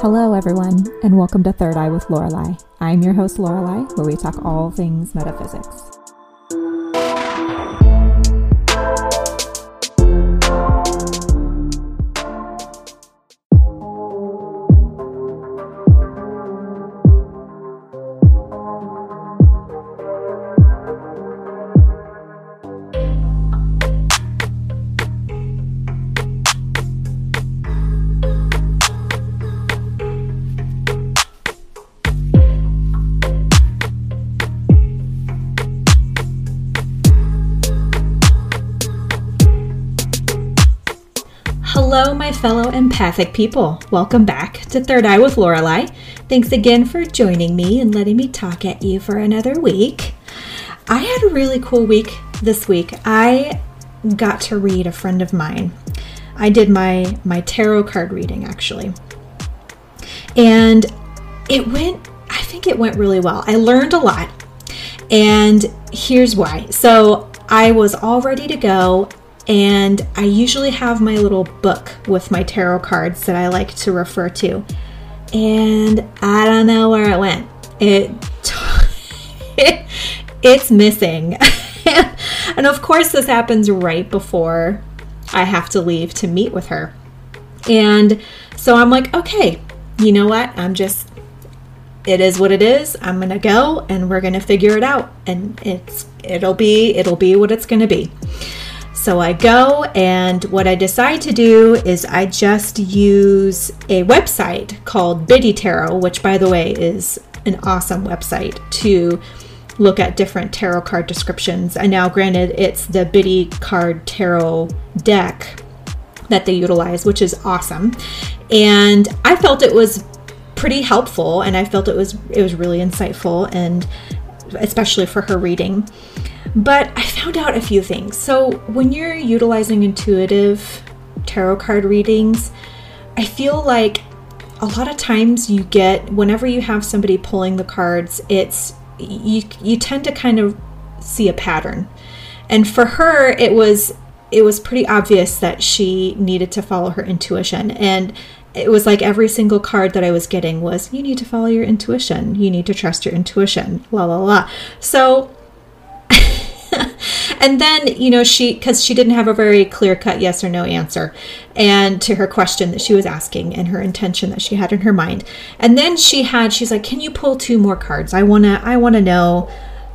Hello, everyone, and welcome to Third Eye with Lorelei. I'm your host, Lorelei, where we talk all things metaphysics. Empathic people. Welcome back to Third Eye with Lorelei. Thanks again for joining me and letting me talk at you for another week. I had a really cool week this week. I got to read a friend of mine. I did my my tarot card reading actually. And it went I think it went really well. I learned a lot. And here's why. So, I was all ready to go and I usually have my little book with my tarot cards that I like to refer to. And I don't know where it went. It, it it's missing. and of course this happens right before I have to leave to meet with her. And so I'm like, okay, you know what? I'm just it is what it is. I'm going to go and we're going to figure it out and it's it'll be it'll be what it's going to be. So I go, and what I decide to do is I just use a website called Biddy Tarot, which, by the way, is an awesome website to look at different tarot card descriptions. And now, granted, it's the Biddy Card Tarot deck that they utilize, which is awesome. And I felt it was pretty helpful, and I felt it was it was really insightful, and especially for her reading. But I found out a few things. So, when you're utilizing intuitive tarot card readings, I feel like a lot of times you get whenever you have somebody pulling the cards, it's you you tend to kind of see a pattern. And for her, it was it was pretty obvious that she needed to follow her intuition and it was like every single card that I was getting was you need to follow your intuition. You need to trust your intuition. La la la. So and then, you know, she, because she didn't have a very clear cut yes or no answer and to her question that she was asking and her intention that she had in her mind. And then she had, she's like, can you pull two more cards? I want to, I want to know.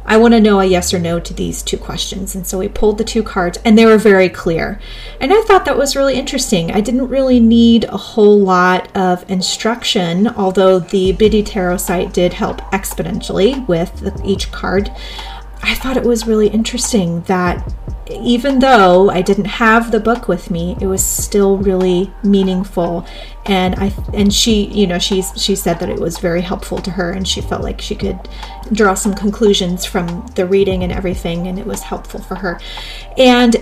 I want to know a yes or no to these two questions. And so we pulled the two cards and they were very clear. And I thought that was really interesting. I didn't really need a whole lot of instruction, although the Biddy Tarot site did help exponentially with each card. I thought it was really interesting that even though I didn't have the book with me, it was still really meaningful. And I and she, you know, she's she said that it was very helpful to her, and she felt like she could draw some conclusions from the reading and everything, and it was helpful for her. And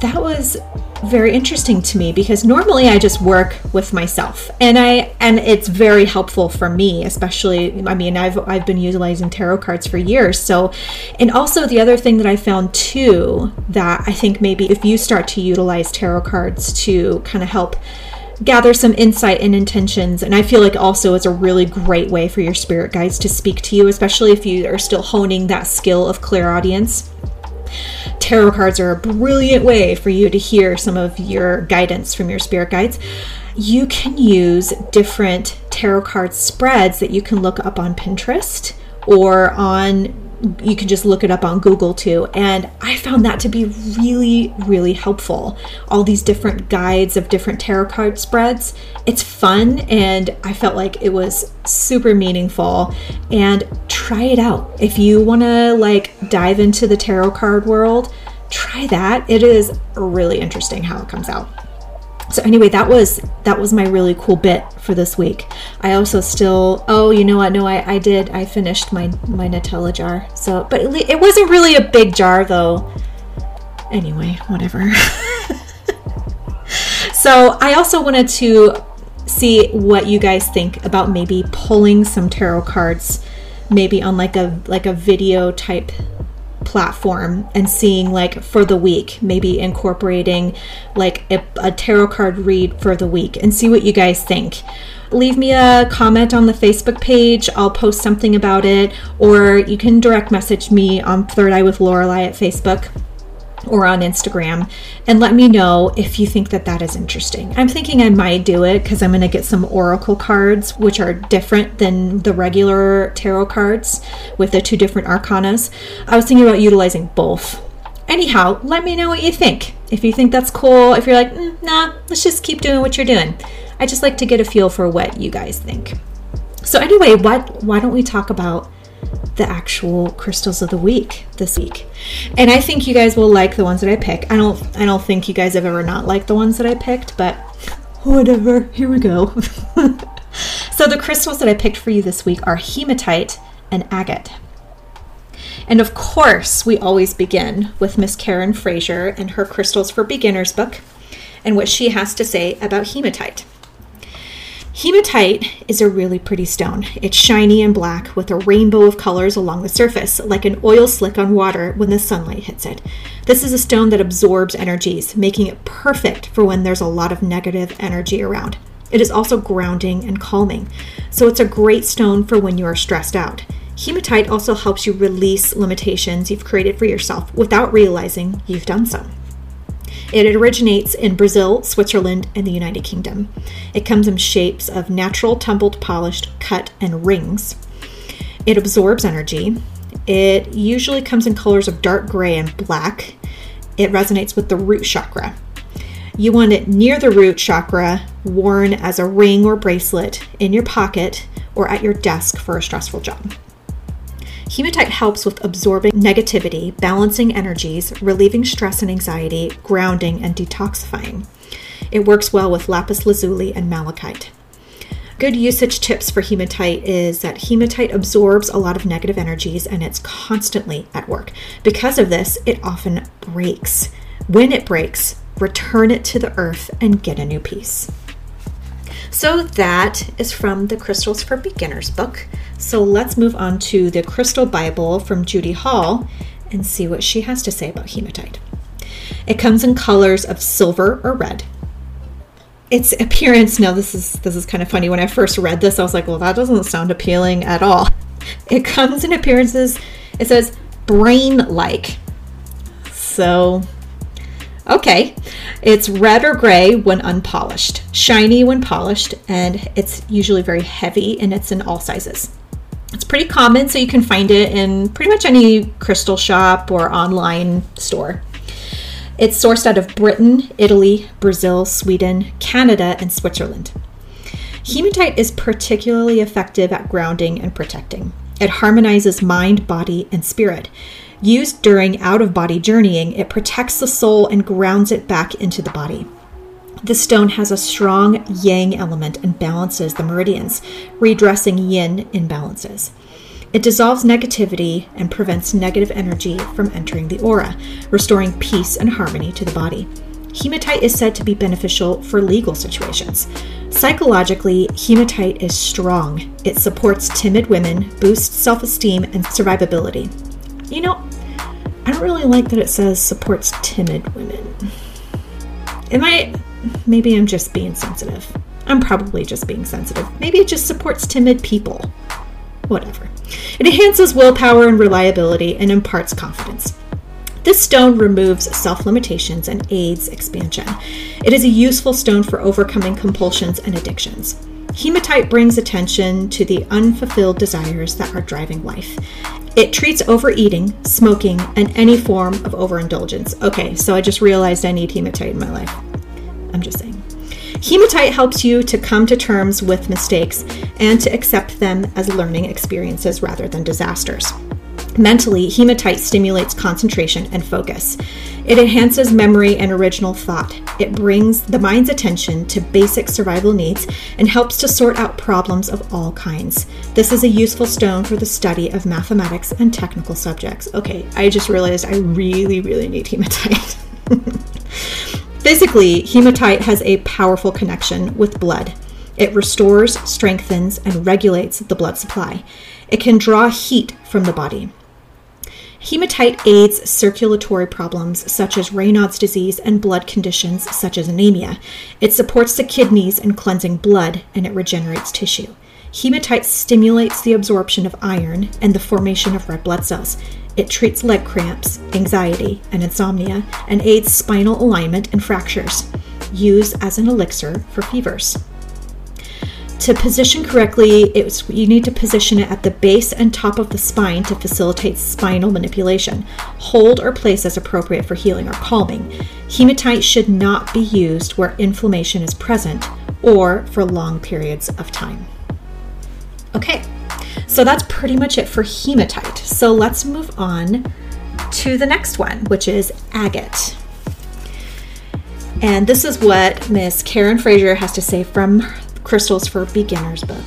that was very interesting to me because normally I just work with myself. And I and it's very helpful for me especially I mean I've I've been utilizing tarot cards for years. So and also the other thing that I found too that I think maybe if you start to utilize tarot cards to kind of help gather some insight and intentions and I feel like also it's a really great way for your spirit guides to speak to you especially if you are still honing that skill of clairaudience tarot cards are a brilliant way for you to hear some of your guidance from your spirit guides. You can use different tarot card spreads that you can look up on Pinterest or on you can just look it up on Google too. And I found that to be really, really helpful. All these different guides of different tarot card spreads. It's fun and I felt like it was super meaningful. And try it out. If you want to like dive into the tarot card world, try that. It is really interesting how it comes out so anyway that was that was my really cool bit for this week. I also still oh you know what? No i, I did i finished my my nutella jar. So but it, it wasn't really a big jar though. Anyway whatever. So i also wanted to see what you guys think about maybe pulling some tarot cards maybe on like a like a video type platform and seeing like for the week, maybe incorporating like a, a tarot card read for the week and see what you guys think leave me a comment on the Facebook page. I'll post something about it, or you can direct message me on Third Eye with Lorelei at Facebook or on Instagram and let me know if you think that that is interesting. I'm thinking I might do it because I'm going to get some oracle cards, which are different than the regular tarot cards with the two different arcanas. I was thinking about utilizing both. Anyhow, let me know what you think. If you think that's cool, if you're like, mm, nah, let's just keep doing what you're doing. I just like to get a feel for what you guys think. So anyway, what why don't we talk about the actual crystals of the week this week. And I think you guys will like the ones that I pick. I don't I don't think you guys have ever not liked the ones that I picked, but whatever. Here we go. so the crystals that I picked for you this week are hematite and agate. And of course, we always begin with Miss Karen Frazier and her Crystals for Beginners book and what she has to say about hematite. Hematite is a really pretty stone. It's shiny and black with a rainbow of colors along the surface, like an oil slick on water when the sunlight hits it. This is a stone that absorbs energies, making it perfect for when there's a lot of negative energy around. It is also grounding and calming, so it's a great stone for when you are stressed out. Hematite also helps you release limitations you've created for yourself without realizing you've done so. It originates in Brazil, Switzerland, and the United Kingdom. It comes in shapes of natural, tumbled, polished, cut, and rings. It absorbs energy. It usually comes in colors of dark gray and black. It resonates with the root chakra. You want it near the root chakra, worn as a ring or bracelet, in your pocket, or at your desk for a stressful job. Hematite helps with absorbing negativity, balancing energies, relieving stress and anxiety, grounding, and detoxifying. It works well with lapis lazuli and malachite. Good usage tips for hematite is that hematite absorbs a lot of negative energies and it's constantly at work. Because of this, it often breaks. When it breaks, return it to the earth and get a new piece. So that is from the Crystals for Beginners book. So let's move on to the Crystal Bible from Judy Hall and see what she has to say about hematite. It comes in colors of silver or red. Its appearance, now this is this is kind of funny. When I first read this, I was like, well, that doesn't sound appealing at all. It comes in appearances, it says brain-like. So Okay, it's red or gray when unpolished, shiny when polished, and it's usually very heavy and it's in all sizes. It's pretty common, so you can find it in pretty much any crystal shop or online store. It's sourced out of Britain, Italy, Brazil, Sweden, Canada, and Switzerland. Hematite is particularly effective at grounding and protecting. It harmonizes mind, body, and spirit. Used during out of body journeying, it protects the soul and grounds it back into the body. The stone has a strong yang element and balances the meridians, redressing yin imbalances. It dissolves negativity and prevents negative energy from entering the aura, restoring peace and harmony to the body. Hematite is said to be beneficial for legal situations. Psychologically, hematite is strong. It supports timid women, boosts self esteem, and survivability. You know, I don't really like that it says supports timid women. It might maybe I'm just being sensitive. I'm probably just being sensitive. Maybe it just supports timid people. Whatever. It enhances willpower and reliability and imparts confidence. This stone removes self limitations and aids expansion. It is a useful stone for overcoming compulsions and addictions. Hematite brings attention to the unfulfilled desires that are driving life. It treats overeating, smoking, and any form of overindulgence. Okay, so I just realized I need hematite in my life. I'm just saying. Hematite helps you to come to terms with mistakes and to accept them as learning experiences rather than disasters. Mentally, hematite stimulates concentration and focus. It enhances memory and original thought. It brings the mind's attention to basic survival needs and helps to sort out problems of all kinds. This is a useful stone for the study of mathematics and technical subjects. Okay, I just realized I really, really need hematite. Physically, hematite has a powerful connection with blood. It restores, strengthens, and regulates the blood supply. It can draw heat from the body. Hematite aids circulatory problems such as Raynaud's disease and blood conditions such as anemia. It supports the kidneys in cleansing blood and it regenerates tissue. Hematite stimulates the absorption of iron and the formation of red blood cells. It treats leg cramps, anxiety, and insomnia, and aids spinal alignment and fractures. Used as an elixir for fevers. To position correctly, you need to position it at the base and top of the spine to facilitate spinal manipulation. Hold or place as appropriate for healing or calming. Hematite should not be used where inflammation is present or for long periods of time. Okay, so that's pretty much it for hematite. So let's move on to the next one, which is agate. And this is what Miss Karen Frazier has to say from Crystals for Beginners book.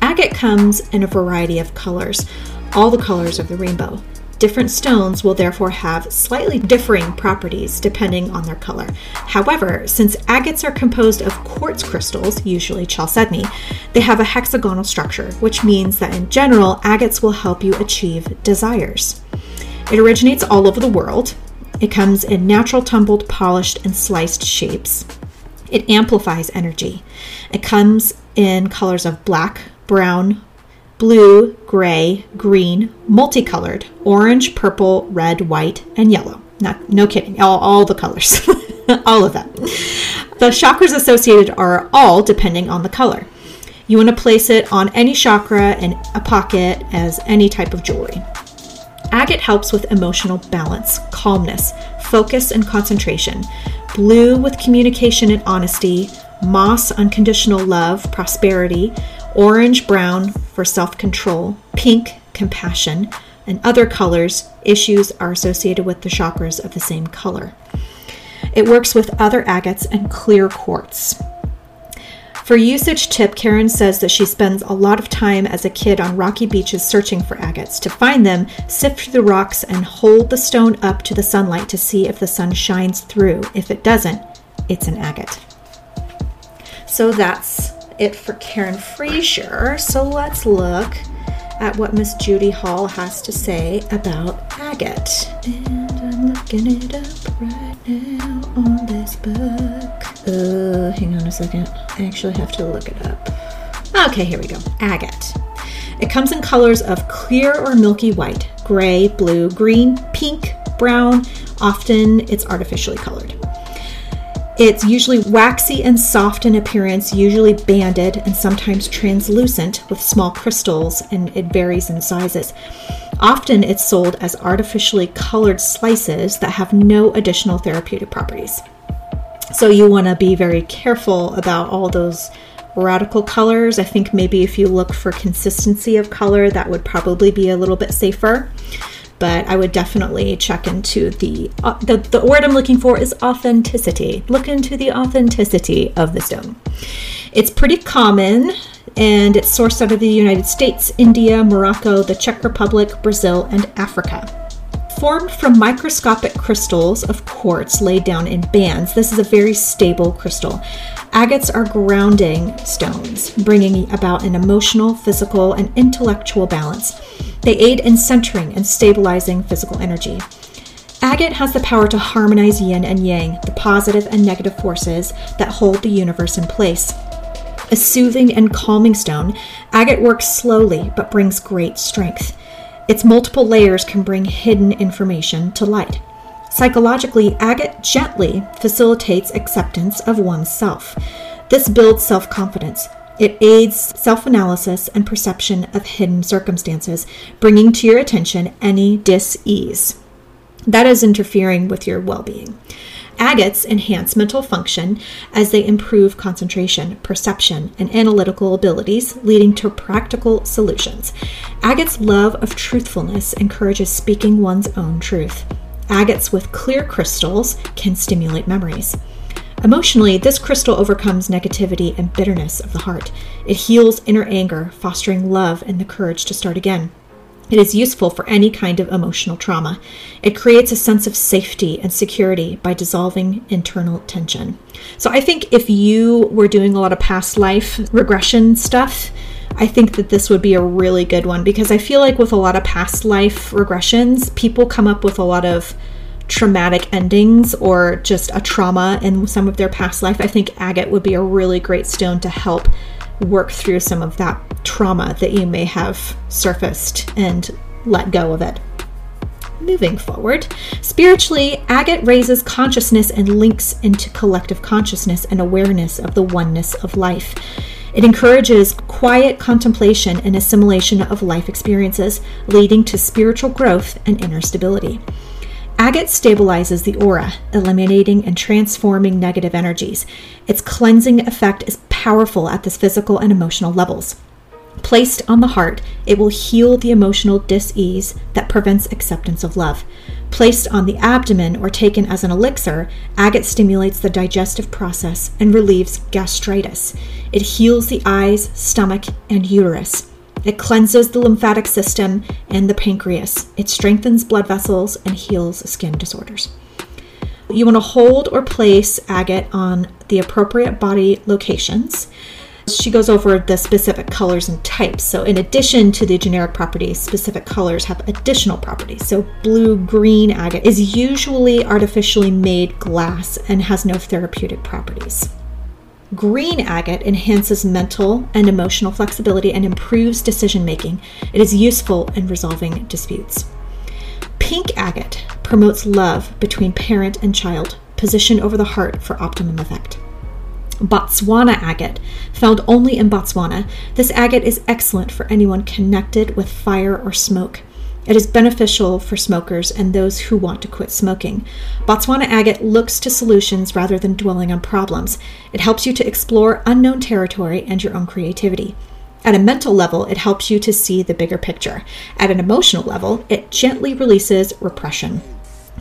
Agate comes in a variety of colors, all the colors of the rainbow. Different stones will therefore have slightly differing properties depending on their color. However, since agates are composed of quartz crystals, usually chalcedony, they have a hexagonal structure, which means that in general, agates will help you achieve desires. It originates all over the world. It comes in natural, tumbled, polished, and sliced shapes. It amplifies energy. It comes in colors of black, brown, blue, gray, green, multicolored, orange, purple, red, white, and yellow. Not, no kidding, all, all the colors, all of them. The chakras associated are all depending on the color. You want to place it on any chakra in a pocket as any type of jewelry. Agate helps with emotional balance, calmness, focus, and concentration. Blue with communication and honesty. Moss, unconditional love, prosperity orange brown for self control, pink, compassion, and other colors, issues are associated with the chakras of the same color. It works with other agates and clear quartz. For usage tip, Karen says that she spends a lot of time as a kid on rocky beaches searching for agates. To find them, sift through the rocks and hold the stone up to the sunlight to see if the sun shines through. If it doesn't, it's an agate. So that's it for Karen Frazier. So let's look at what Miss Judy Hall has to say about agate. And I'm looking it up right now on this book. Uh, hang on a second. I actually have to look it up. Okay, here we go. Agate. It comes in colors of clear or milky white, gray, blue, green, pink, brown. Often it's artificially colored. It's usually waxy and soft in appearance, usually banded and sometimes translucent with small crystals, and it varies in sizes. Often it's sold as artificially colored slices that have no additional therapeutic properties. So you want to be very careful about all those radical colors. I think maybe if you look for consistency of color, that would probably be a little bit safer but I would definitely check into the, uh, the the word I'm looking for is authenticity. Look into the authenticity of the stone. It's pretty common and it's sourced out of the United States, India, Morocco, the Czech Republic, Brazil, and Africa. Formed from microscopic crystals of quartz laid down in bands, this is a very stable crystal. Agates are grounding stones, bringing about an emotional, physical, and intellectual balance. They aid in centering and stabilizing physical energy. Agate has the power to harmonize yin and yang, the positive and negative forces that hold the universe in place. A soothing and calming stone, agate works slowly but brings great strength. Its multiple layers can bring hidden information to light. Psychologically, agate gently facilitates acceptance of oneself. This builds self confidence, it aids self analysis and perception of hidden circumstances, bringing to your attention any dis ease that is interfering with your well being. Agates enhance mental function as they improve concentration, perception, and analytical abilities, leading to practical solutions. Agate's love of truthfulness encourages speaking one's own truth. Agates with clear crystals can stimulate memories. Emotionally, this crystal overcomes negativity and bitterness of the heart. It heals inner anger, fostering love and the courage to start again. It is useful for any kind of emotional trauma. It creates a sense of safety and security by dissolving internal tension. So, I think if you were doing a lot of past life regression stuff, I think that this would be a really good one because I feel like with a lot of past life regressions, people come up with a lot of traumatic endings or just a trauma in some of their past life. I think agate would be a really great stone to help work through some of that trauma that you may have surfaced and let go of it. Moving forward, spiritually, agate raises consciousness and links into collective consciousness and awareness of the oneness of life. It encourages quiet contemplation and assimilation of life experiences, leading to spiritual growth and inner stability. Agate stabilizes the aura, eliminating and transforming negative energies. Its cleansing effect is powerful at the physical and emotional levels. Placed on the heart, it will heal the emotional dis-ease that prevents acceptance of love. Placed on the abdomen or taken as an elixir, agate stimulates the digestive process and relieves gastritis. It heals the eyes, stomach, and uterus. It cleanses the lymphatic system and the pancreas. It strengthens blood vessels and heals skin disorders. You want to hold or place agate on the appropriate body locations. She goes over the specific colors and types. So, in addition to the generic properties, specific colors have additional properties. So, blue green agate is usually artificially made glass and has no therapeutic properties. Green agate enhances mental and emotional flexibility and improves decision making. It is useful in resolving disputes. Pink agate promotes love between parent and child, positioned over the heart for optimum effect. Botswana agate, found only in Botswana. This agate is excellent for anyone connected with fire or smoke. It is beneficial for smokers and those who want to quit smoking. Botswana agate looks to solutions rather than dwelling on problems. It helps you to explore unknown territory and your own creativity. At a mental level, it helps you to see the bigger picture. At an emotional level, it gently releases repression.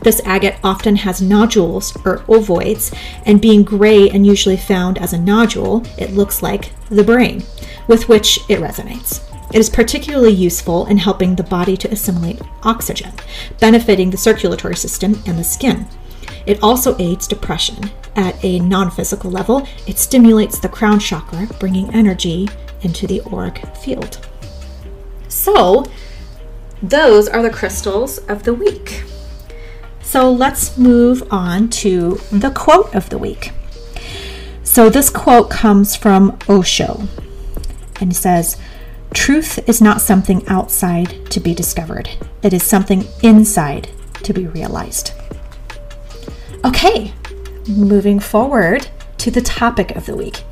This agate often has nodules or ovoids, and being gray and usually found as a nodule, it looks like the brain, with which it resonates. It is particularly useful in helping the body to assimilate oxygen, benefiting the circulatory system and the skin. It also aids depression. At a non physical level, it stimulates the crown chakra, bringing energy into the auric field. So, those are the crystals of the week. So let's move on to the quote of the week. So this quote comes from Osho and it says, Truth is not something outside to be discovered, it is something inside to be realized. Okay, moving forward to the topic of the week.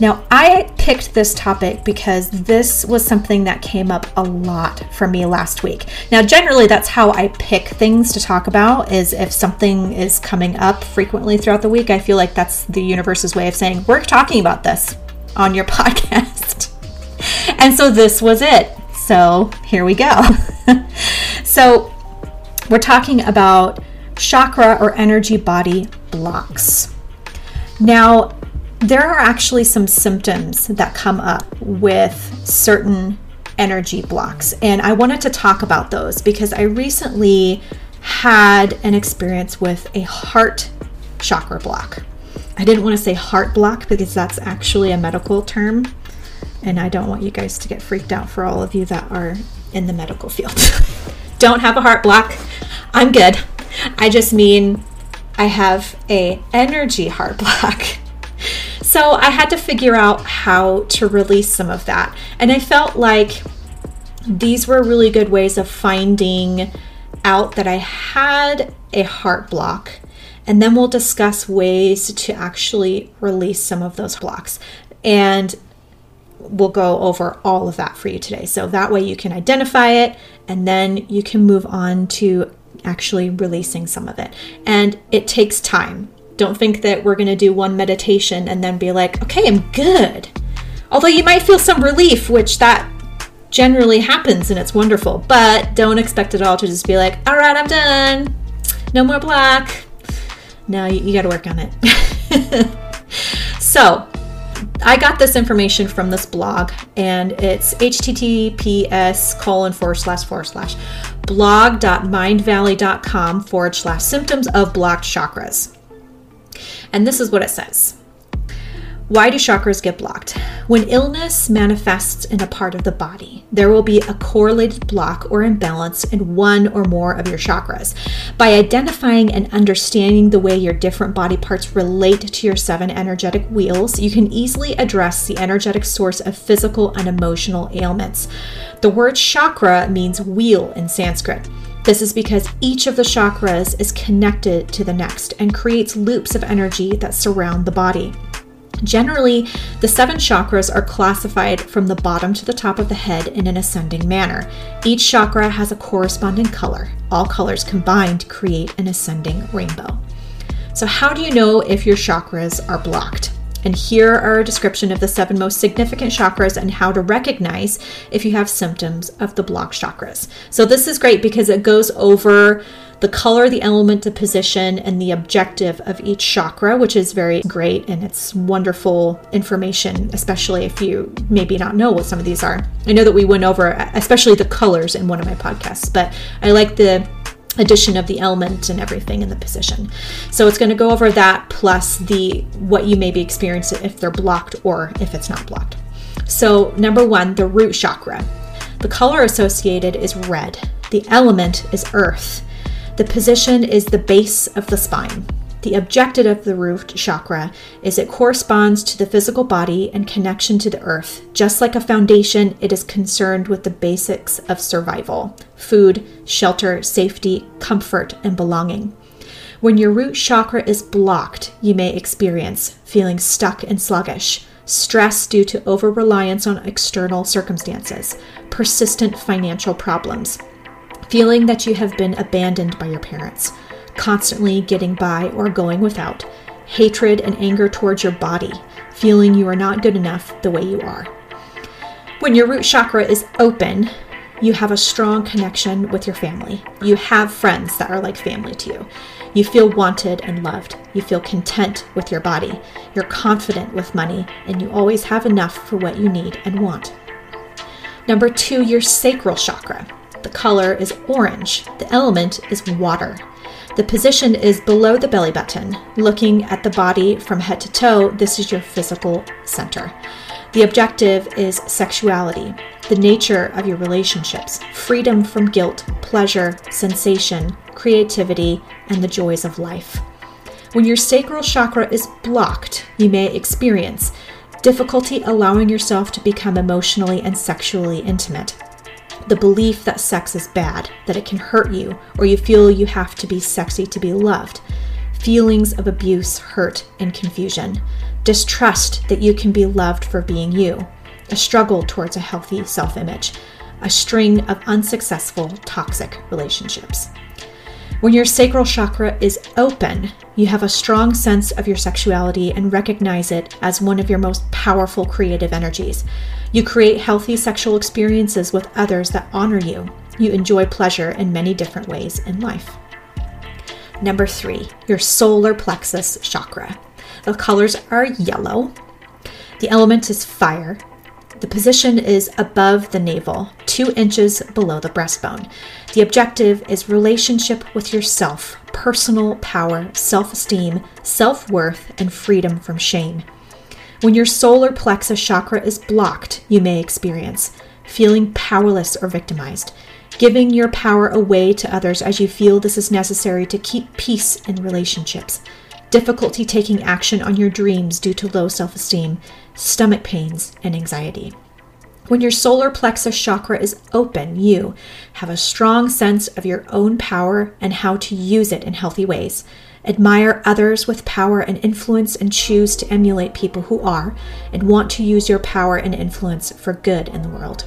Now, I picked this topic because this was something that came up a lot for me last week. Now, generally, that's how I pick things to talk about is if something is coming up frequently throughout the week, I feel like that's the universe's way of saying, we're talking about this on your podcast. And so this was it. So here we go. so we're talking about chakra or energy body blocks. Now, there are actually some symptoms that come up with certain energy blocks, and I wanted to talk about those because I recently had an experience with a heart chakra block. I didn't want to say heart block because that's actually a medical term, and I don't want you guys to get freaked out for all of you that are in the medical field. don't have a heart block. I'm good. I just mean I have a energy heart block. So I had to figure out how to release some of that. And I felt like these were really good ways of finding out that I had a heart block. And then we'll discuss ways to actually release some of those blocks. And we'll go over all of that for you today. So that way you can identify it and then you can move on to actually releasing some of it. And it takes time. Don't think that we're going to do one meditation and then be like, okay, I'm good. Although you might feel some relief, which that generally happens and it's wonderful, but don't expect it all to just be like, all right, I'm done. No more black. No, you, you got to work on it. so, I got this information from this blog, and it's https colon forward slash forward slash blog.mindvalley.com forward slash symptoms of blocked chakras. And this is what it says Why do chakras get blocked? When illness manifests in a part of the body, there will be a correlated block or imbalance in one or more of your chakras. By identifying and understanding the way your different body parts relate to your seven energetic wheels, you can easily address the energetic source of physical and emotional ailments. The word chakra means wheel in Sanskrit. This is because each of the chakras is connected to the next and creates loops of energy that surround the body. Generally, the seven chakras are classified from the bottom to the top of the head in an ascending manner. Each chakra has a corresponding color. All colors combined create an ascending rainbow. So, how do you know if your chakras are blocked? And here are a description of the seven most significant chakras and how to recognize if you have symptoms of the blocked chakras. So, this is great because it goes over the color, the element, the position, and the objective of each chakra, which is very great and it's wonderful information, especially if you maybe not know what some of these are. I know that we went over, especially the colors in one of my podcasts, but I like the addition of the element and everything in the position. So it's going to go over that plus the what you may be experiencing if they're blocked or if it's not blocked. So number 1, the root chakra. The color associated is red. The element is earth. The position is the base of the spine. The objective of the root chakra is it corresponds to the physical body and connection to the earth. Just like a foundation, it is concerned with the basics of survival food, shelter, safety, comfort, and belonging. When your root chakra is blocked, you may experience feeling stuck and sluggish, stress due to over reliance on external circumstances, persistent financial problems, feeling that you have been abandoned by your parents, constantly getting by or going without, hatred and anger towards your body, feeling you are not good enough the way you are. When your root chakra is open, you have a strong connection with your family. You have friends that are like family to you. You feel wanted and loved. You feel content with your body. You're confident with money, and you always have enough for what you need and want. Number two, your sacral chakra. The color is orange. The element is water. The position is below the belly button. Looking at the body from head to toe, this is your physical center. The objective is sexuality, the nature of your relationships, freedom from guilt, pleasure, sensation, creativity, and the joys of life. When your sacral chakra is blocked, you may experience difficulty allowing yourself to become emotionally and sexually intimate, the belief that sex is bad, that it can hurt you, or you feel you have to be sexy to be loved, feelings of abuse, hurt, and confusion, distrust that you can be loved for being you, a struggle towards a healthy self image, a string of unsuccessful toxic relationships. When your sacral chakra is open, you have a strong sense of your sexuality and recognize it as one of your most powerful creative energies. You create healthy sexual experiences with others that honor you. You enjoy pleasure in many different ways in life. Number three, your solar plexus chakra. The colors are yellow. The element is fire. The position is above the navel, two inches below the breastbone. The objective is relationship with yourself, personal power, self esteem, self worth, and freedom from shame. When your solar plexus chakra is blocked, you may experience feeling powerless or victimized, giving your power away to others as you feel this is necessary to keep peace in relationships, difficulty taking action on your dreams due to low self esteem, stomach pains, and anxiety. When your solar plexus chakra is open, you have a strong sense of your own power and how to use it in healthy ways. Admire others with power and influence and choose to emulate people who are and want to use your power and influence for good in the world.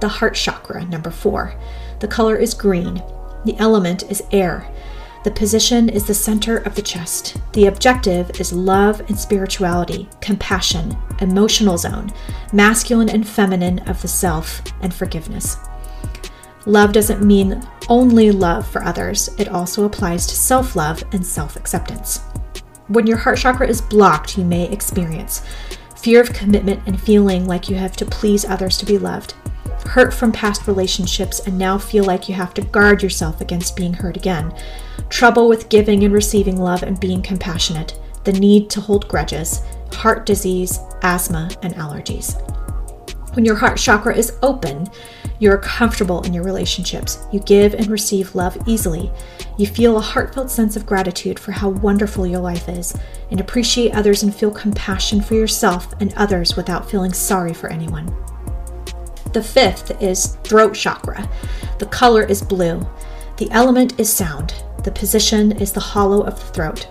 The heart chakra, number four. The color is green. The element is air. The position is the center of the chest. The objective is love and spirituality, compassion, emotional zone, masculine and feminine of the self, and forgiveness. Love doesn't mean only love for others, it also applies to self love and self acceptance. When your heart chakra is blocked, you may experience fear of commitment and feeling like you have to please others to be loved, hurt from past relationships and now feel like you have to guard yourself against being hurt again, trouble with giving and receiving love and being compassionate, the need to hold grudges, heart disease, asthma, and allergies. When your heart chakra is open, you're comfortable in your relationships. You give and receive love easily. You feel a heartfelt sense of gratitude for how wonderful your life is, and appreciate others and feel compassion for yourself and others without feeling sorry for anyone. The fifth is throat chakra. The color is blue. The element is sound. The position is the hollow of the throat.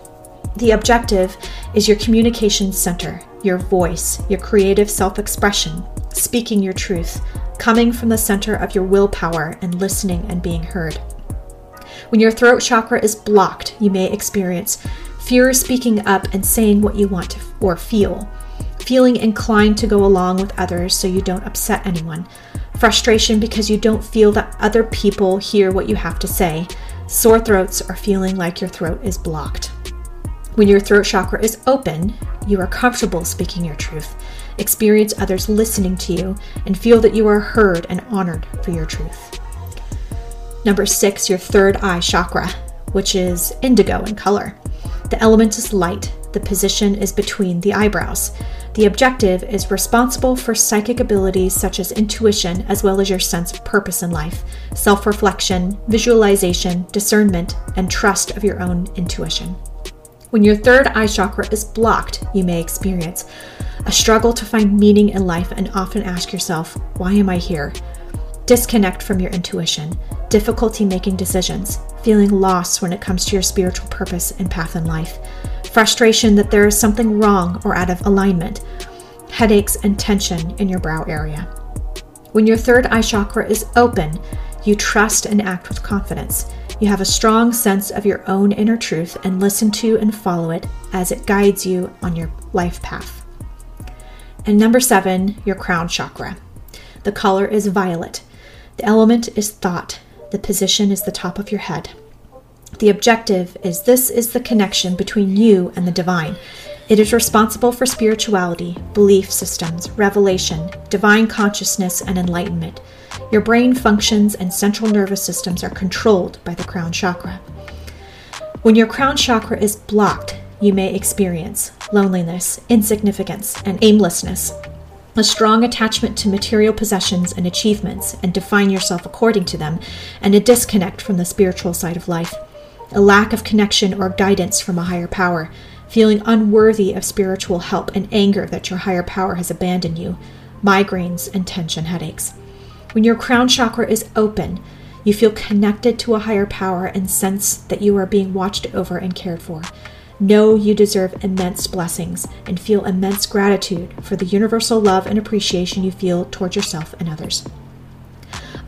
The objective is your communication center, your voice, your creative self expression, speaking your truth, coming from the center of your willpower and listening and being heard. When your throat chakra is blocked, you may experience fear speaking up and saying what you want to or feel, feeling inclined to go along with others so you don't upset anyone, frustration because you don't feel that other people hear what you have to say, sore throats, or feeling like your throat is blocked. When your throat chakra is open, you are comfortable speaking your truth, experience others listening to you, and feel that you are heard and honored for your truth. Number six, your third eye chakra, which is indigo in color. The element is light. The position is between the eyebrows. The objective is responsible for psychic abilities such as intuition, as well as your sense of purpose in life, self reflection, visualization, discernment, and trust of your own intuition. When your third eye chakra is blocked, you may experience a struggle to find meaning in life and often ask yourself, Why am I here? Disconnect from your intuition, difficulty making decisions, feeling lost when it comes to your spiritual purpose and path in life, frustration that there is something wrong or out of alignment, headaches, and tension in your brow area. When your third eye chakra is open, you trust and act with confidence. You have a strong sense of your own inner truth and listen to and follow it as it guides you on your life path. And number seven, your crown chakra. The color is violet. The element is thought. The position is the top of your head. The objective is this is the connection between you and the divine. It is responsible for spirituality, belief systems, revelation, divine consciousness, and enlightenment. Your brain functions and central nervous systems are controlled by the crown chakra. When your crown chakra is blocked, you may experience loneliness, insignificance, and aimlessness, a strong attachment to material possessions and achievements and define yourself according to them, and a disconnect from the spiritual side of life, a lack of connection or guidance from a higher power, feeling unworthy of spiritual help and anger that your higher power has abandoned you, migraines, and tension headaches. When your crown chakra is open, you feel connected to a higher power and sense that you are being watched over and cared for. Know you deserve immense blessings and feel immense gratitude for the universal love and appreciation you feel towards yourself and others.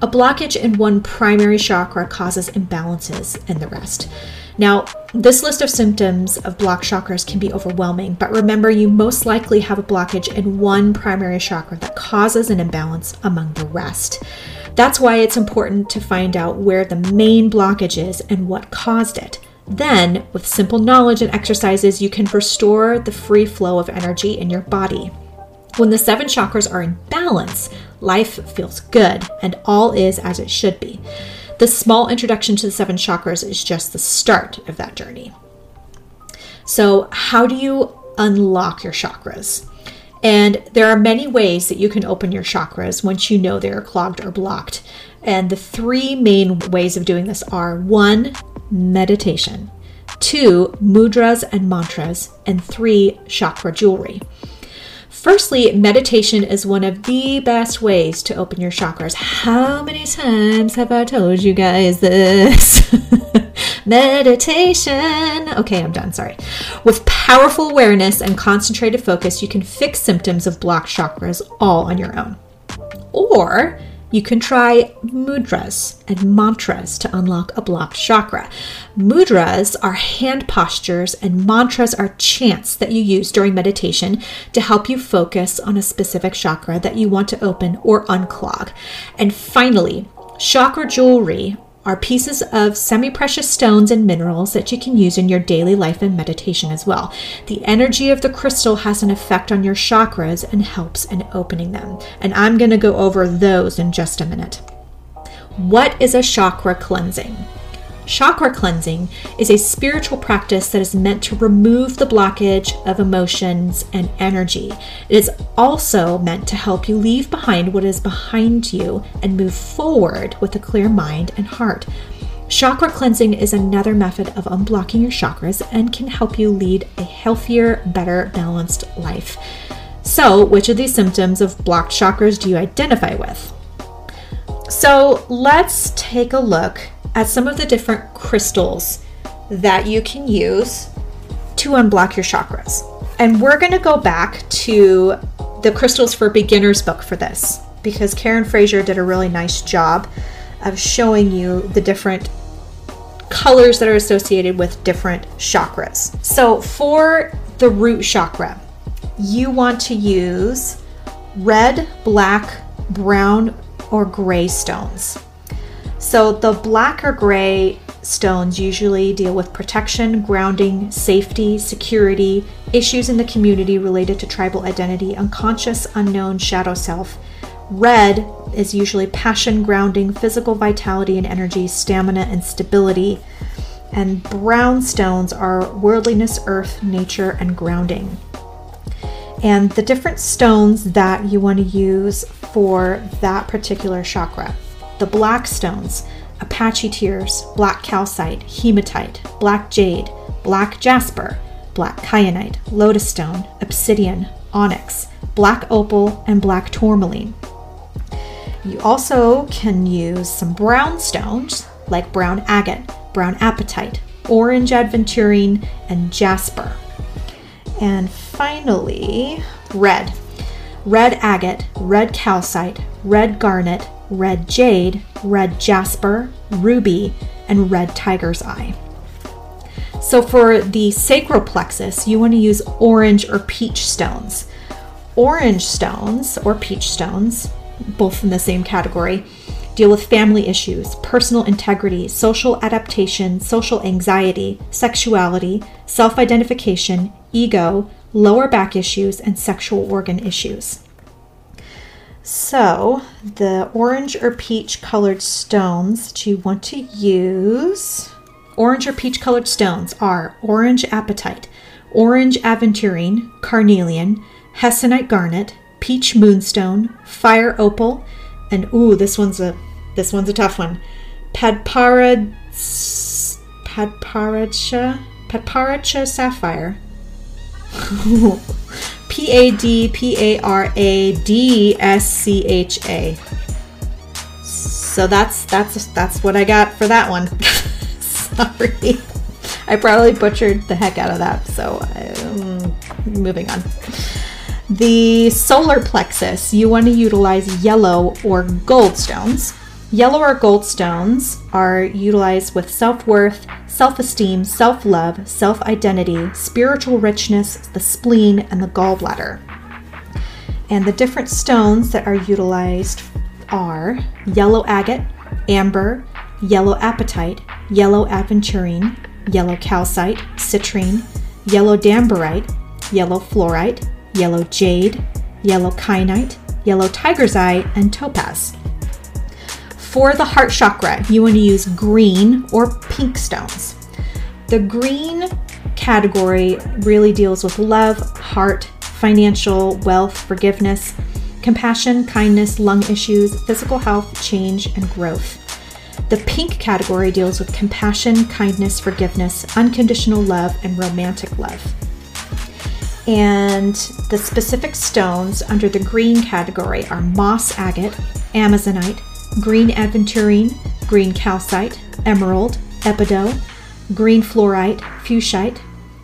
A blockage in one primary chakra causes imbalances in the rest. Now, this list of symptoms of blocked chakras can be overwhelming, but remember you most likely have a blockage in one primary chakra that causes an imbalance among the rest. That's why it's important to find out where the main blockage is and what caused it. Then, with simple knowledge and exercises, you can restore the free flow of energy in your body. When the seven chakras are in balance, life feels good and all is as it should be. This small introduction to the seven chakras is just the start of that journey. So, how do you unlock your chakras? And there are many ways that you can open your chakras once you know they are clogged or blocked. And the three main ways of doing this are one, meditation, two, mudras and mantras, and three, chakra jewelry. Firstly, meditation is one of the best ways to open your chakras. How many times have I told you guys this? meditation. Okay, I'm done. Sorry. With powerful awareness and concentrated focus, you can fix symptoms of blocked chakras all on your own. Or you can try mudras and mantras to unlock a blocked chakra. Mudras are hand postures, and mantras are chants that you use during meditation to help you focus on a specific chakra that you want to open or unclog. And finally, chakra jewelry are pieces of semi precious stones and minerals that you can use in your daily life and meditation as well. The energy of the crystal has an effect on your chakras and helps in opening them. And I'm going to go over those in just a minute. What is a chakra cleansing? Chakra cleansing is a spiritual practice that is meant to remove the blockage of emotions and energy. It is also meant to help you leave behind what is behind you and move forward with a clear mind and heart. Chakra cleansing is another method of unblocking your chakras and can help you lead a healthier, better, balanced life. So, which of these symptoms of blocked chakras do you identify with? So, let's take a look at some of the different crystals that you can use to unblock your chakras. And we're going to go back to the Crystals for Beginners book for this because Karen Frazier did a really nice job of showing you the different colors that are associated with different chakras. So, for the root chakra, you want to use red, black, brown, or gray stones. So the black or gray stones usually deal with protection, grounding, safety, security, issues in the community related to tribal identity, unconscious, unknown, shadow self. Red is usually passion, grounding, physical vitality and energy, stamina, and stability. And brown stones are worldliness, earth, nature, and grounding. And the different stones that you want to use for that particular chakra the black stones, Apache tears, black calcite, hematite, black jade, black jasper, black kyanite, lotus stone, obsidian, onyx, black opal, and black tourmaline. You also can use some brown stones like brown agate, brown apatite, orange aventurine, and jasper. And finally, red. Red agate, red calcite, red garnet, red jade, red jasper, ruby, and red tiger's eye. So for the sacral plexus, you want to use orange or peach stones. Orange stones or peach stones, both in the same category, deal with family issues, personal integrity, social adaptation, social anxiety, sexuality, self identification, ego, lower back issues, and sexual organ issues. So, the orange or peach colored stones that you want to use, orange or peach colored stones are orange apatite, orange aventurine, carnelian, hessonite garnet, peach moonstone, fire opal, and ooh, this one's a this one's a tough one. Padparad Padparadscha Padparadscha sapphire. P A D P A R A D S C H A. So that's that's that's what I got for that one. Sorry, I probably butchered the heck out of that. So um, moving on. The solar plexus, you want to utilize yellow or gold stones. Yellow or gold stones are utilized with self worth, self esteem, self love, self identity, spiritual richness, the spleen, and the gallbladder. And the different stones that are utilized are yellow agate, amber, yellow apatite, yellow aventurine, yellow calcite, citrine, yellow danburite, yellow fluorite, yellow jade, yellow kyanite, yellow tiger's eye, and topaz. For the heart chakra, you want to use green or pink stones. The green category really deals with love, heart, financial, wealth, forgiveness, compassion, kindness, lung issues, physical health, change, and growth. The pink category deals with compassion, kindness, forgiveness, unconditional love, and romantic love. And the specific stones under the green category are moss agate, amazonite, green aventurine, green calcite, emerald, epidote, green fluorite, fuchsite,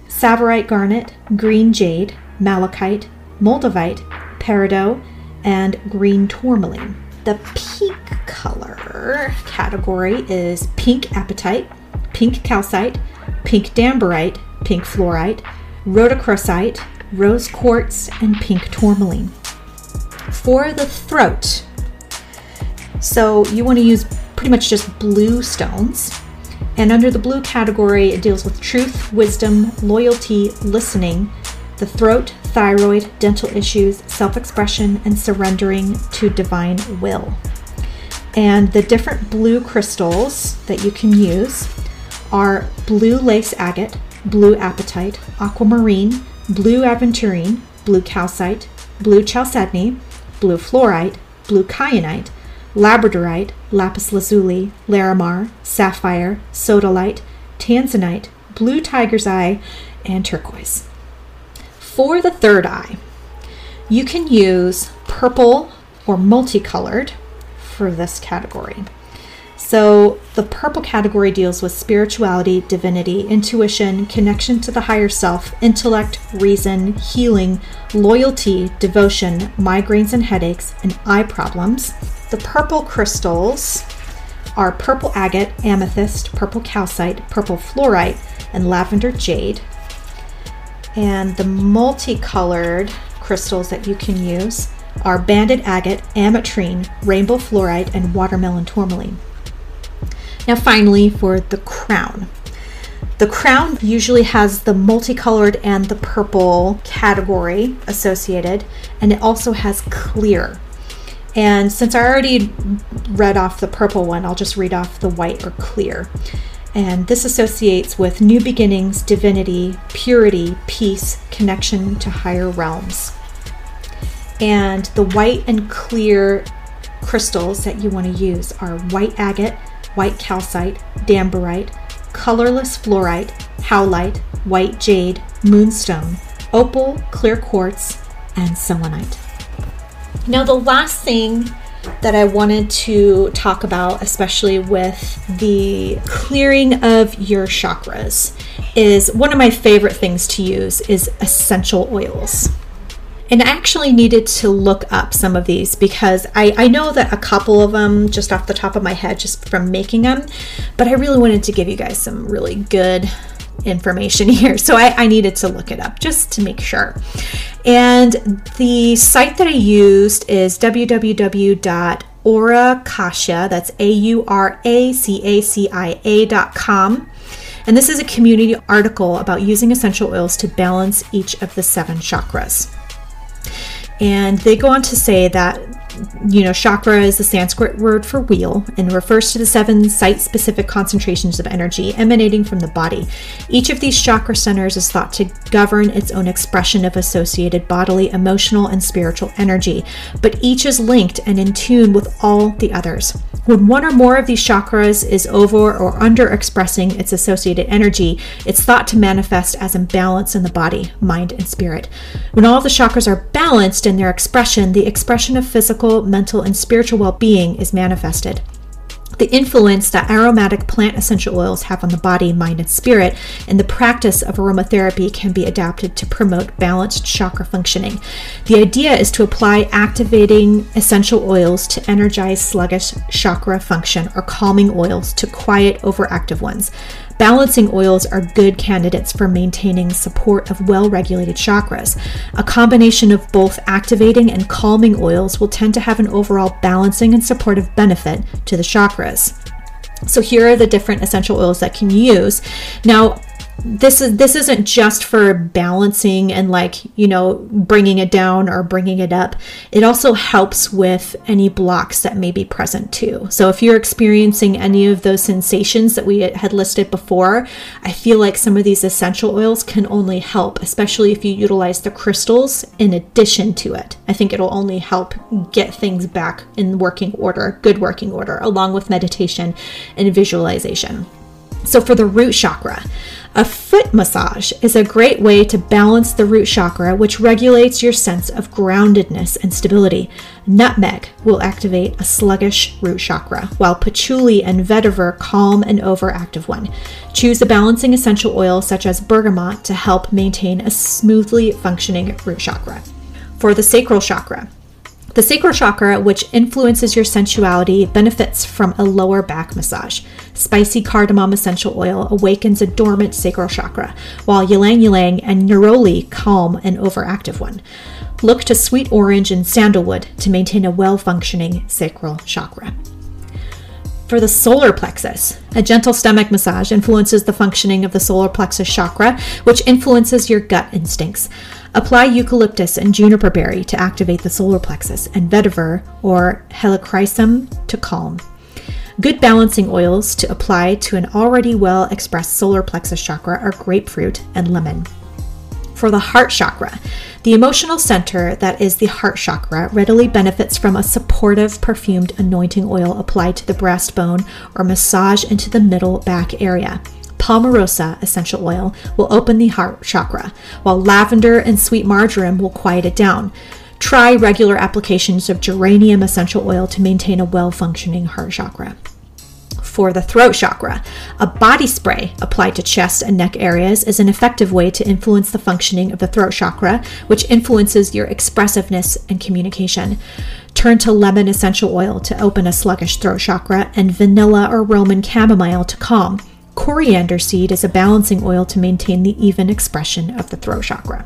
tsavorite garnet, green jade, malachite, moldavite, peridot, and green tourmaline. The pink color category is pink apatite, pink calcite, pink danburite, pink fluorite, rhodochrosite, rose quartz, and pink tourmaline. For the throat, so you want to use pretty much just blue stones. And under the blue category, it deals with truth, wisdom, loyalty, listening, the throat, thyroid, dental issues, self expression, and surrendering to divine will. And the different blue crystals that you can use are blue lace agate, blue apatite, aquamarine, blue aventurine, blue calcite, blue chalcedony, blue fluorite, blue kyanite, labradorite, lapis lazuli, larimar, sapphire, sodalite, tanzanite, blue tiger's eye, and turquoise. For the third eye, you can use purple or multicolored for this category. So, the purple category deals with spirituality, divinity, intuition, connection to the higher self, intellect, reason, healing, loyalty, devotion, migraines and headaches, and eye problems. The purple crystals are purple agate, amethyst, purple calcite, purple fluorite, and lavender jade. And the multicolored crystals that you can use are banded agate, ametrine, rainbow fluorite, and watermelon tourmaline. Now, finally, for the crown. The crown usually has the multicolored and the purple category associated, and it also has clear. And since I already read off the purple one, I'll just read off the white or clear. And this associates with new beginnings, divinity, purity, peace, connection to higher realms. And the white and clear crystals that you want to use are white agate, white calcite, danburite, colorless fluorite, howlite, white jade, moonstone, opal, clear quartz, and selenite. Now, the last thing that I wanted to talk about, especially with the clearing of your chakras, is one of my favorite things to use is essential oils. And I actually needed to look up some of these because I, I know that a couple of them just off the top of my head, just from making them, but I really wanted to give you guys some really good information here. So I, I, needed to look it up just to make sure. And the site that I used is www.auracacia, that's A U R A C A C I A.com. And this is a community article about using essential oils to balance each of the seven chakras. And they go on to say that, you know, chakra is the Sanskrit word for wheel and refers to the seven site specific concentrations of energy emanating from the body. Each of these chakra centers is thought to govern its own expression of associated bodily, emotional, and spiritual energy, but each is linked and in tune with all the others. When one or more of these chakras is over or under expressing its associated energy, it's thought to manifest as imbalance in the body, mind, and spirit. When all the chakras are balanced in their expression, the expression of physical, mental, and spiritual well being is manifested the influence that aromatic plant essential oils have on the body, mind, and spirit, and the practice of aromatherapy can be adapted to promote balanced chakra functioning. The idea is to apply activating essential oils to energize sluggish chakra function or calming oils to quiet overactive ones. Balancing oils are good candidates for maintaining support of well regulated chakras. A combination of both activating and calming oils will tend to have an overall balancing and supportive benefit to the chakras. So here are the different essential oils that can use. Now, this is this isn't just for balancing and like you know bringing it down or bringing it up. It also helps with any blocks that may be present too. So if you're experiencing any of those sensations that we had listed before i feel like some of these essential oils can only help especially if you utilize the crystals in addition to it. I think it'll only help get things back in working order good working order along with meditation and visualization so for the root chakra a foot massage is a great way to balance the root chakra, which regulates your sense of groundedness and stability. Nutmeg will activate a sluggish root chakra, while patchouli and vetiver calm an overactive one. Choose a balancing essential oil such as bergamot to help maintain a smoothly functioning root chakra. For the sacral chakra, the sacral chakra, which influences your sensuality, benefits from a lower back massage. Spicy cardamom essential oil awakens a dormant sacral chakra, while ylang ylang and neroli calm an overactive one. Look to sweet orange and sandalwood to maintain a well functioning sacral chakra. For the solar plexus, a gentle stomach massage influences the functioning of the solar plexus chakra, which influences your gut instincts. Apply eucalyptus and juniper berry to activate the solar plexus and vetiver or helichrysum to calm. Good balancing oils to apply to an already well expressed solar plexus chakra are grapefruit and lemon. For the heart chakra, the emotional center that is the heart chakra readily benefits from a supportive perfumed anointing oil applied to the breastbone or massage into the middle back area. Palmarosa essential oil will open the heart chakra, while lavender and sweet marjoram will quiet it down. Try regular applications of geranium essential oil to maintain a well functioning heart chakra for the throat chakra. A body spray applied to chest and neck areas is an effective way to influence the functioning of the throat chakra, which influences your expressiveness and communication. Turn to lemon essential oil to open a sluggish throat chakra and vanilla or Roman chamomile to calm. Coriander seed is a balancing oil to maintain the even expression of the throat chakra.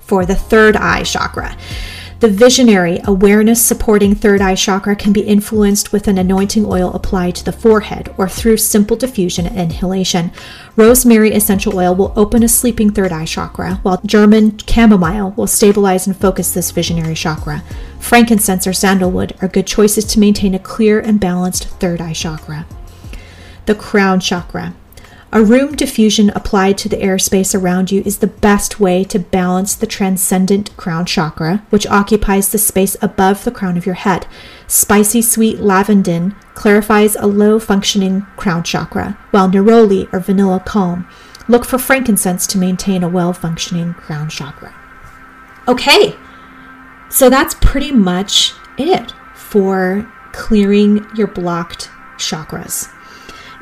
For the third eye chakra, the visionary, awareness supporting third eye chakra can be influenced with an anointing oil applied to the forehead or through simple diffusion and inhalation. Rosemary essential oil will open a sleeping third eye chakra, while German chamomile will stabilize and focus this visionary chakra. Frankincense or sandalwood are good choices to maintain a clear and balanced third eye chakra. The crown chakra. A room diffusion applied to the airspace around you is the best way to balance the transcendent crown chakra, which occupies the space above the crown of your head. Spicy sweet lavandin clarifies a low functioning crown chakra, while neroli or vanilla calm. Look for frankincense to maintain a well functioning crown chakra. Okay, so that's pretty much it for clearing your blocked chakras.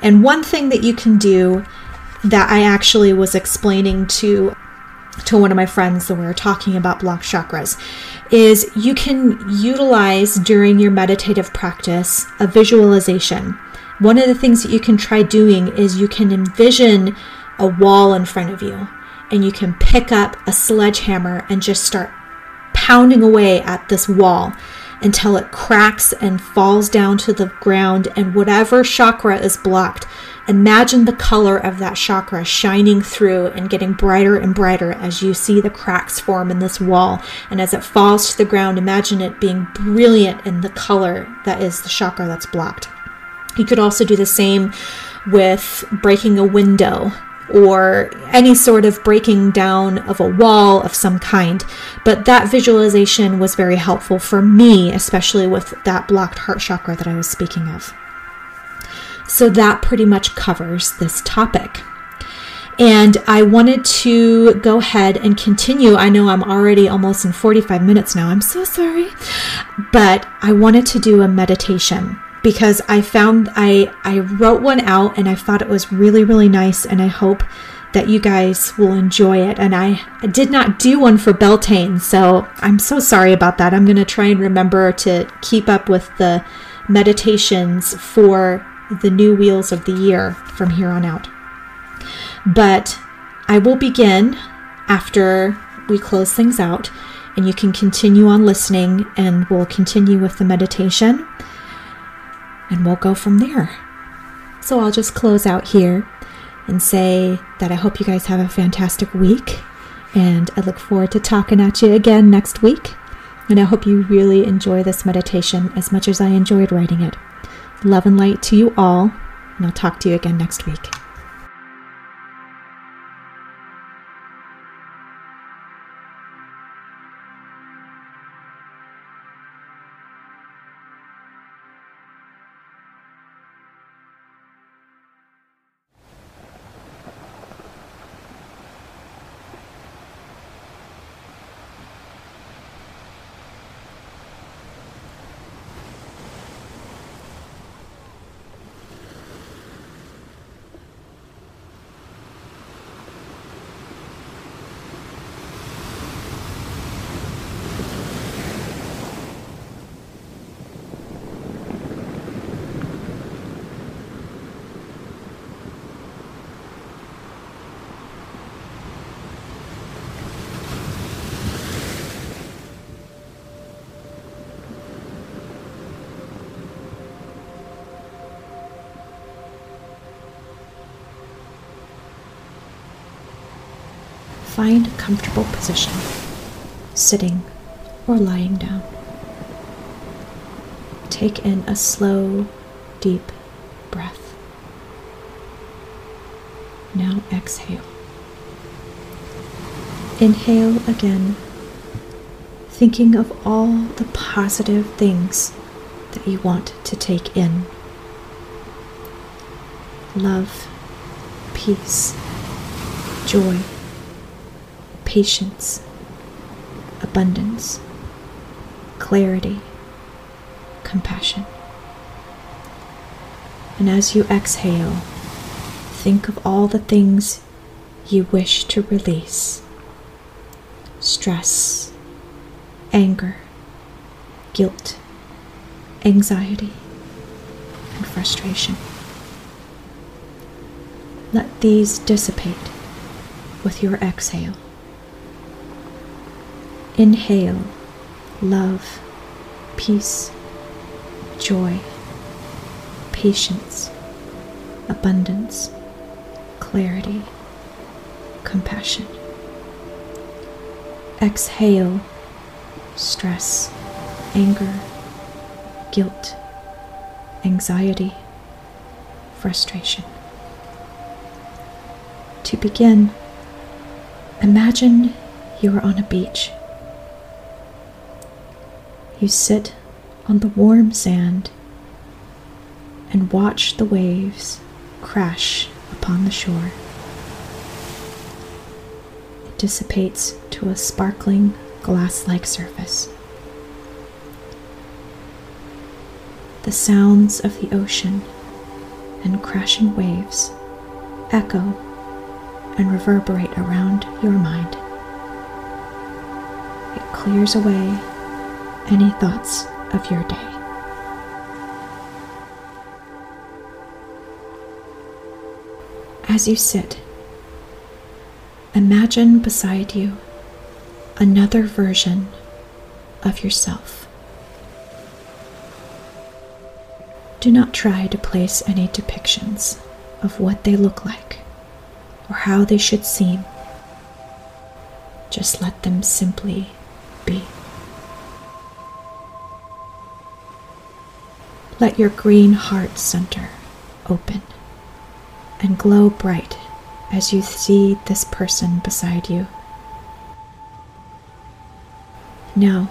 And one thing that you can do that I actually was explaining to to one of my friends when we were talking about block chakras is you can utilize during your meditative practice a visualization. One of the things that you can try doing is you can envision a wall in front of you and you can pick up a sledgehammer and just start pounding away at this wall until it cracks and falls down to the ground, and whatever chakra is blocked, imagine the color of that chakra shining through and getting brighter and brighter as you see the cracks form in this wall. And as it falls to the ground, imagine it being brilliant in the color that is the chakra that's blocked. You could also do the same with breaking a window or any sort of breaking down of a wall of some kind. But that visualization was very helpful for me, especially with that blocked heart chakra that I was speaking of. So that pretty much covers this topic. And I wanted to go ahead and continue. I know I'm already almost in 45 minutes now. I'm so sorry. But I wanted to do a meditation because I found I I wrote one out and I thought it was really really nice and I hope that you guys will enjoy it and I, I did not do one for Beltane so I'm so sorry about that. I'm going to try and remember to keep up with the meditations for the new wheels of the year from here on out. But I will begin after we close things out and you can continue on listening and we'll continue with the meditation and we'll go from there. So I'll just close out here and say that I hope you guys have a fantastic week. And I look forward to talking at you again next week. And I hope you really enjoy this meditation as much as I enjoyed writing it. Love and light to you all. And I'll talk to you again next week. Find a comfortable position, sitting or lying down. Take in a slow, deep breath. Now exhale. Inhale again, thinking of all the positive things that you want to take in love, peace, joy, patience, abundance, clarity, compassion. And as you exhale, think of all the things you wish to release stress, anger, guilt, anxiety, and frustration. Let these dissipate with your exhale. Inhale love, peace, joy, patience, abundance, clarity, compassion. Exhale stress, anger, guilt, anxiety, frustration. To begin, imagine you are on a beach. You sit on the warm sand and watch the waves crash upon the shore. It dissipates to a sparkling glass like surface. The sounds of the ocean and crashing waves echo and reverberate around your mind. It clears away any thoughts of your day. As you sit, imagine beside you another version of yourself. Do not try to place any depictions of what they look like or how they should seem. Just let them simply be. Let your green heart center open and glow bright as you see this person beside you. Now,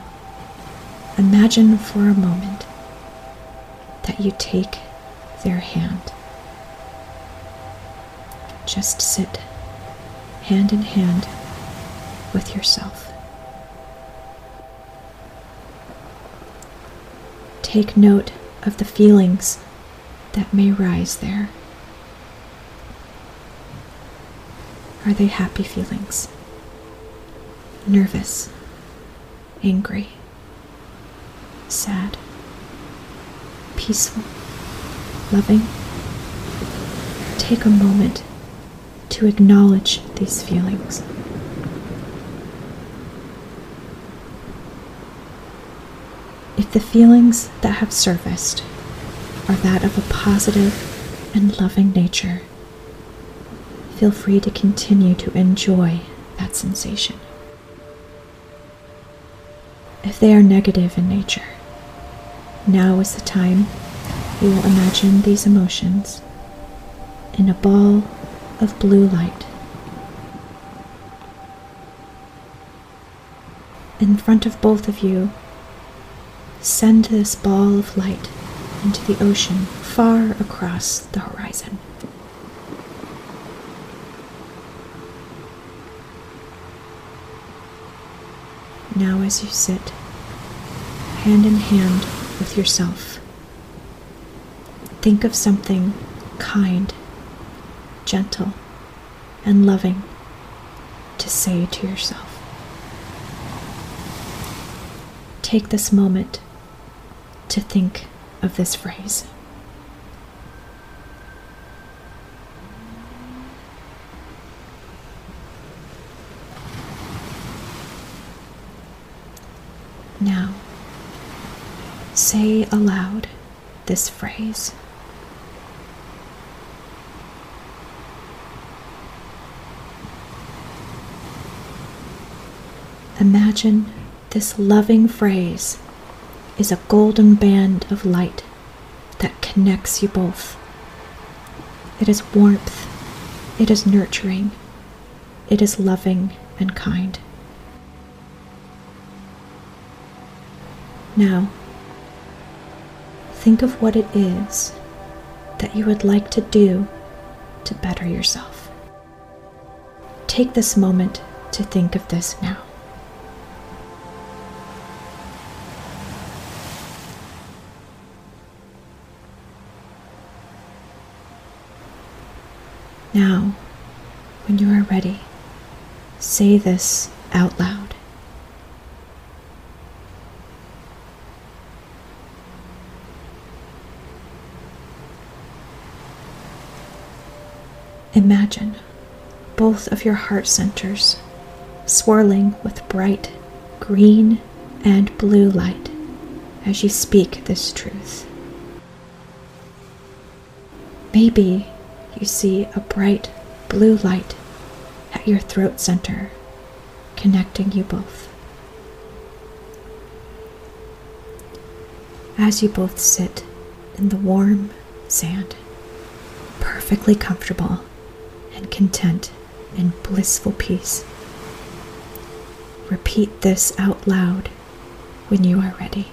imagine for a moment that you take their hand. Just sit hand in hand with yourself. Take note of the feelings that may rise there. Are they happy feelings? Nervous? Angry? Sad? Peaceful? Loving? Take a moment to acknowledge these feelings. If the feelings that have surfaced are that of a positive and loving nature, feel free to continue to enjoy that sensation. If they are negative in nature, now is the time you will imagine these emotions in a ball of blue light. In front of both of you Send this ball of light into the ocean far across the horizon. Now, as you sit hand in hand with yourself, think of something kind, gentle, and loving to say to yourself. Take this moment to think of this phrase. Now, say aloud this phrase. Imagine this loving phrase is a golden band of light that connects you both. It is warmth, it is nurturing, it is loving and kind. Now, think of what it is that you would like to do to better yourself. Take this moment to think of this now when you are ready, say this out loud. Imagine both of your heart centers swirling with bright green and blue light as you speak this truth. Maybe you see a bright blue light at your throat center, connecting you both. As you both sit in the warm sand, perfectly comfortable and content in blissful peace. Repeat this out loud when you are ready.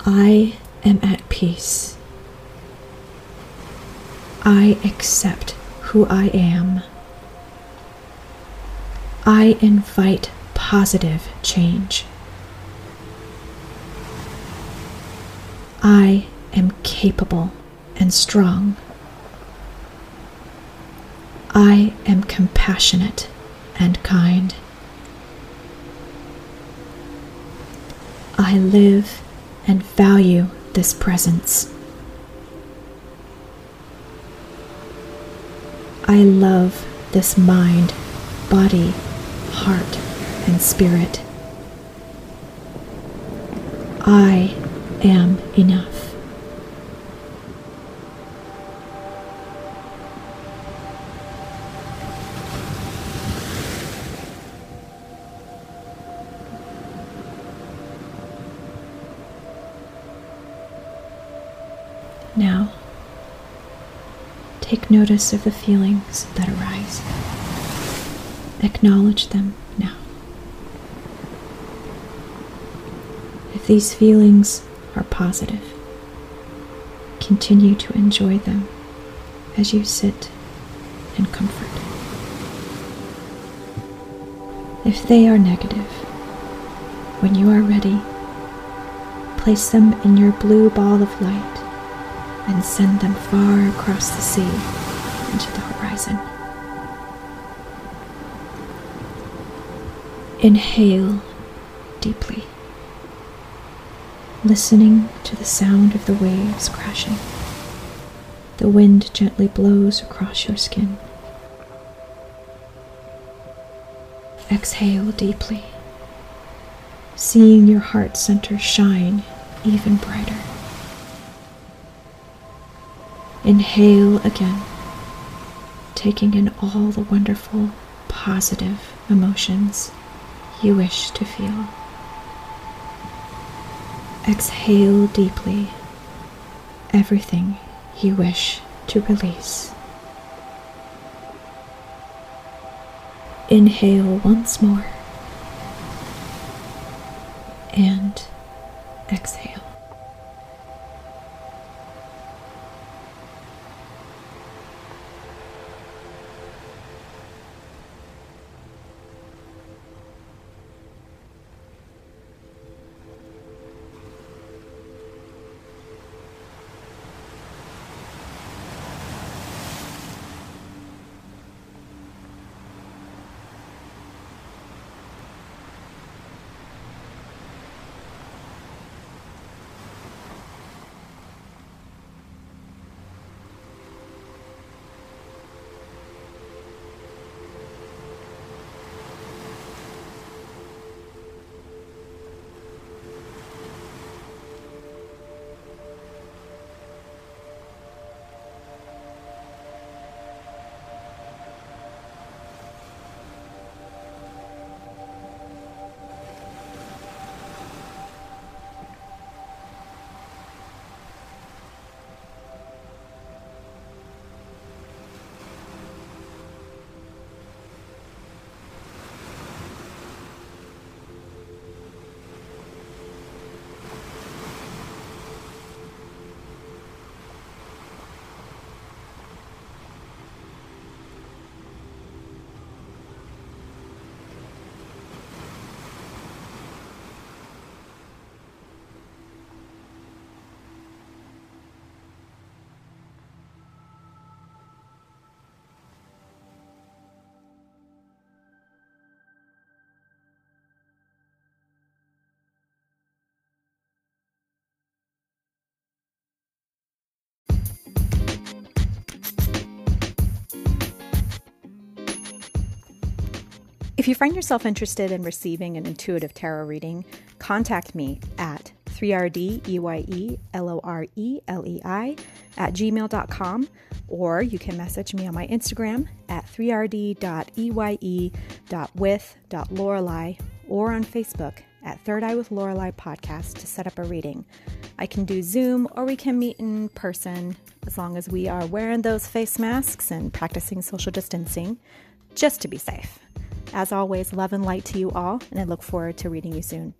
I am at peace. I accept who I am. I invite positive change. I am capable and strong. I am compassionate and kind. I live and value this presence. I love this mind, body, heart, and spirit. I am enough. Notice of the feelings that arise. Acknowledge them now. If these feelings are positive, continue to enjoy them as you sit in comfort. If they are negative, when you are ready, place them in your blue ball of light and send them far across the sea into the horizon. Inhale deeply, listening to the sound of the waves crashing. The wind gently blows across your skin. Exhale deeply, seeing your heart center shine even brighter. Inhale again, taking in all the wonderful, positive emotions you wish to feel. Exhale deeply everything you wish to release. Inhale once more and exhale. If you find yourself interested in receiving an intuitive tarot reading, contact me at 3rdeyelorelei at gmail.com or you can message me on my Instagram at 3rd.eye.with.lorelei or on Facebook at Third Eye with Lorelei podcast to set up a reading. I can do Zoom or we can meet in person as long as we are wearing those face masks and practicing social distancing just to be safe. As always, love and light to you all, and I look forward to reading you soon.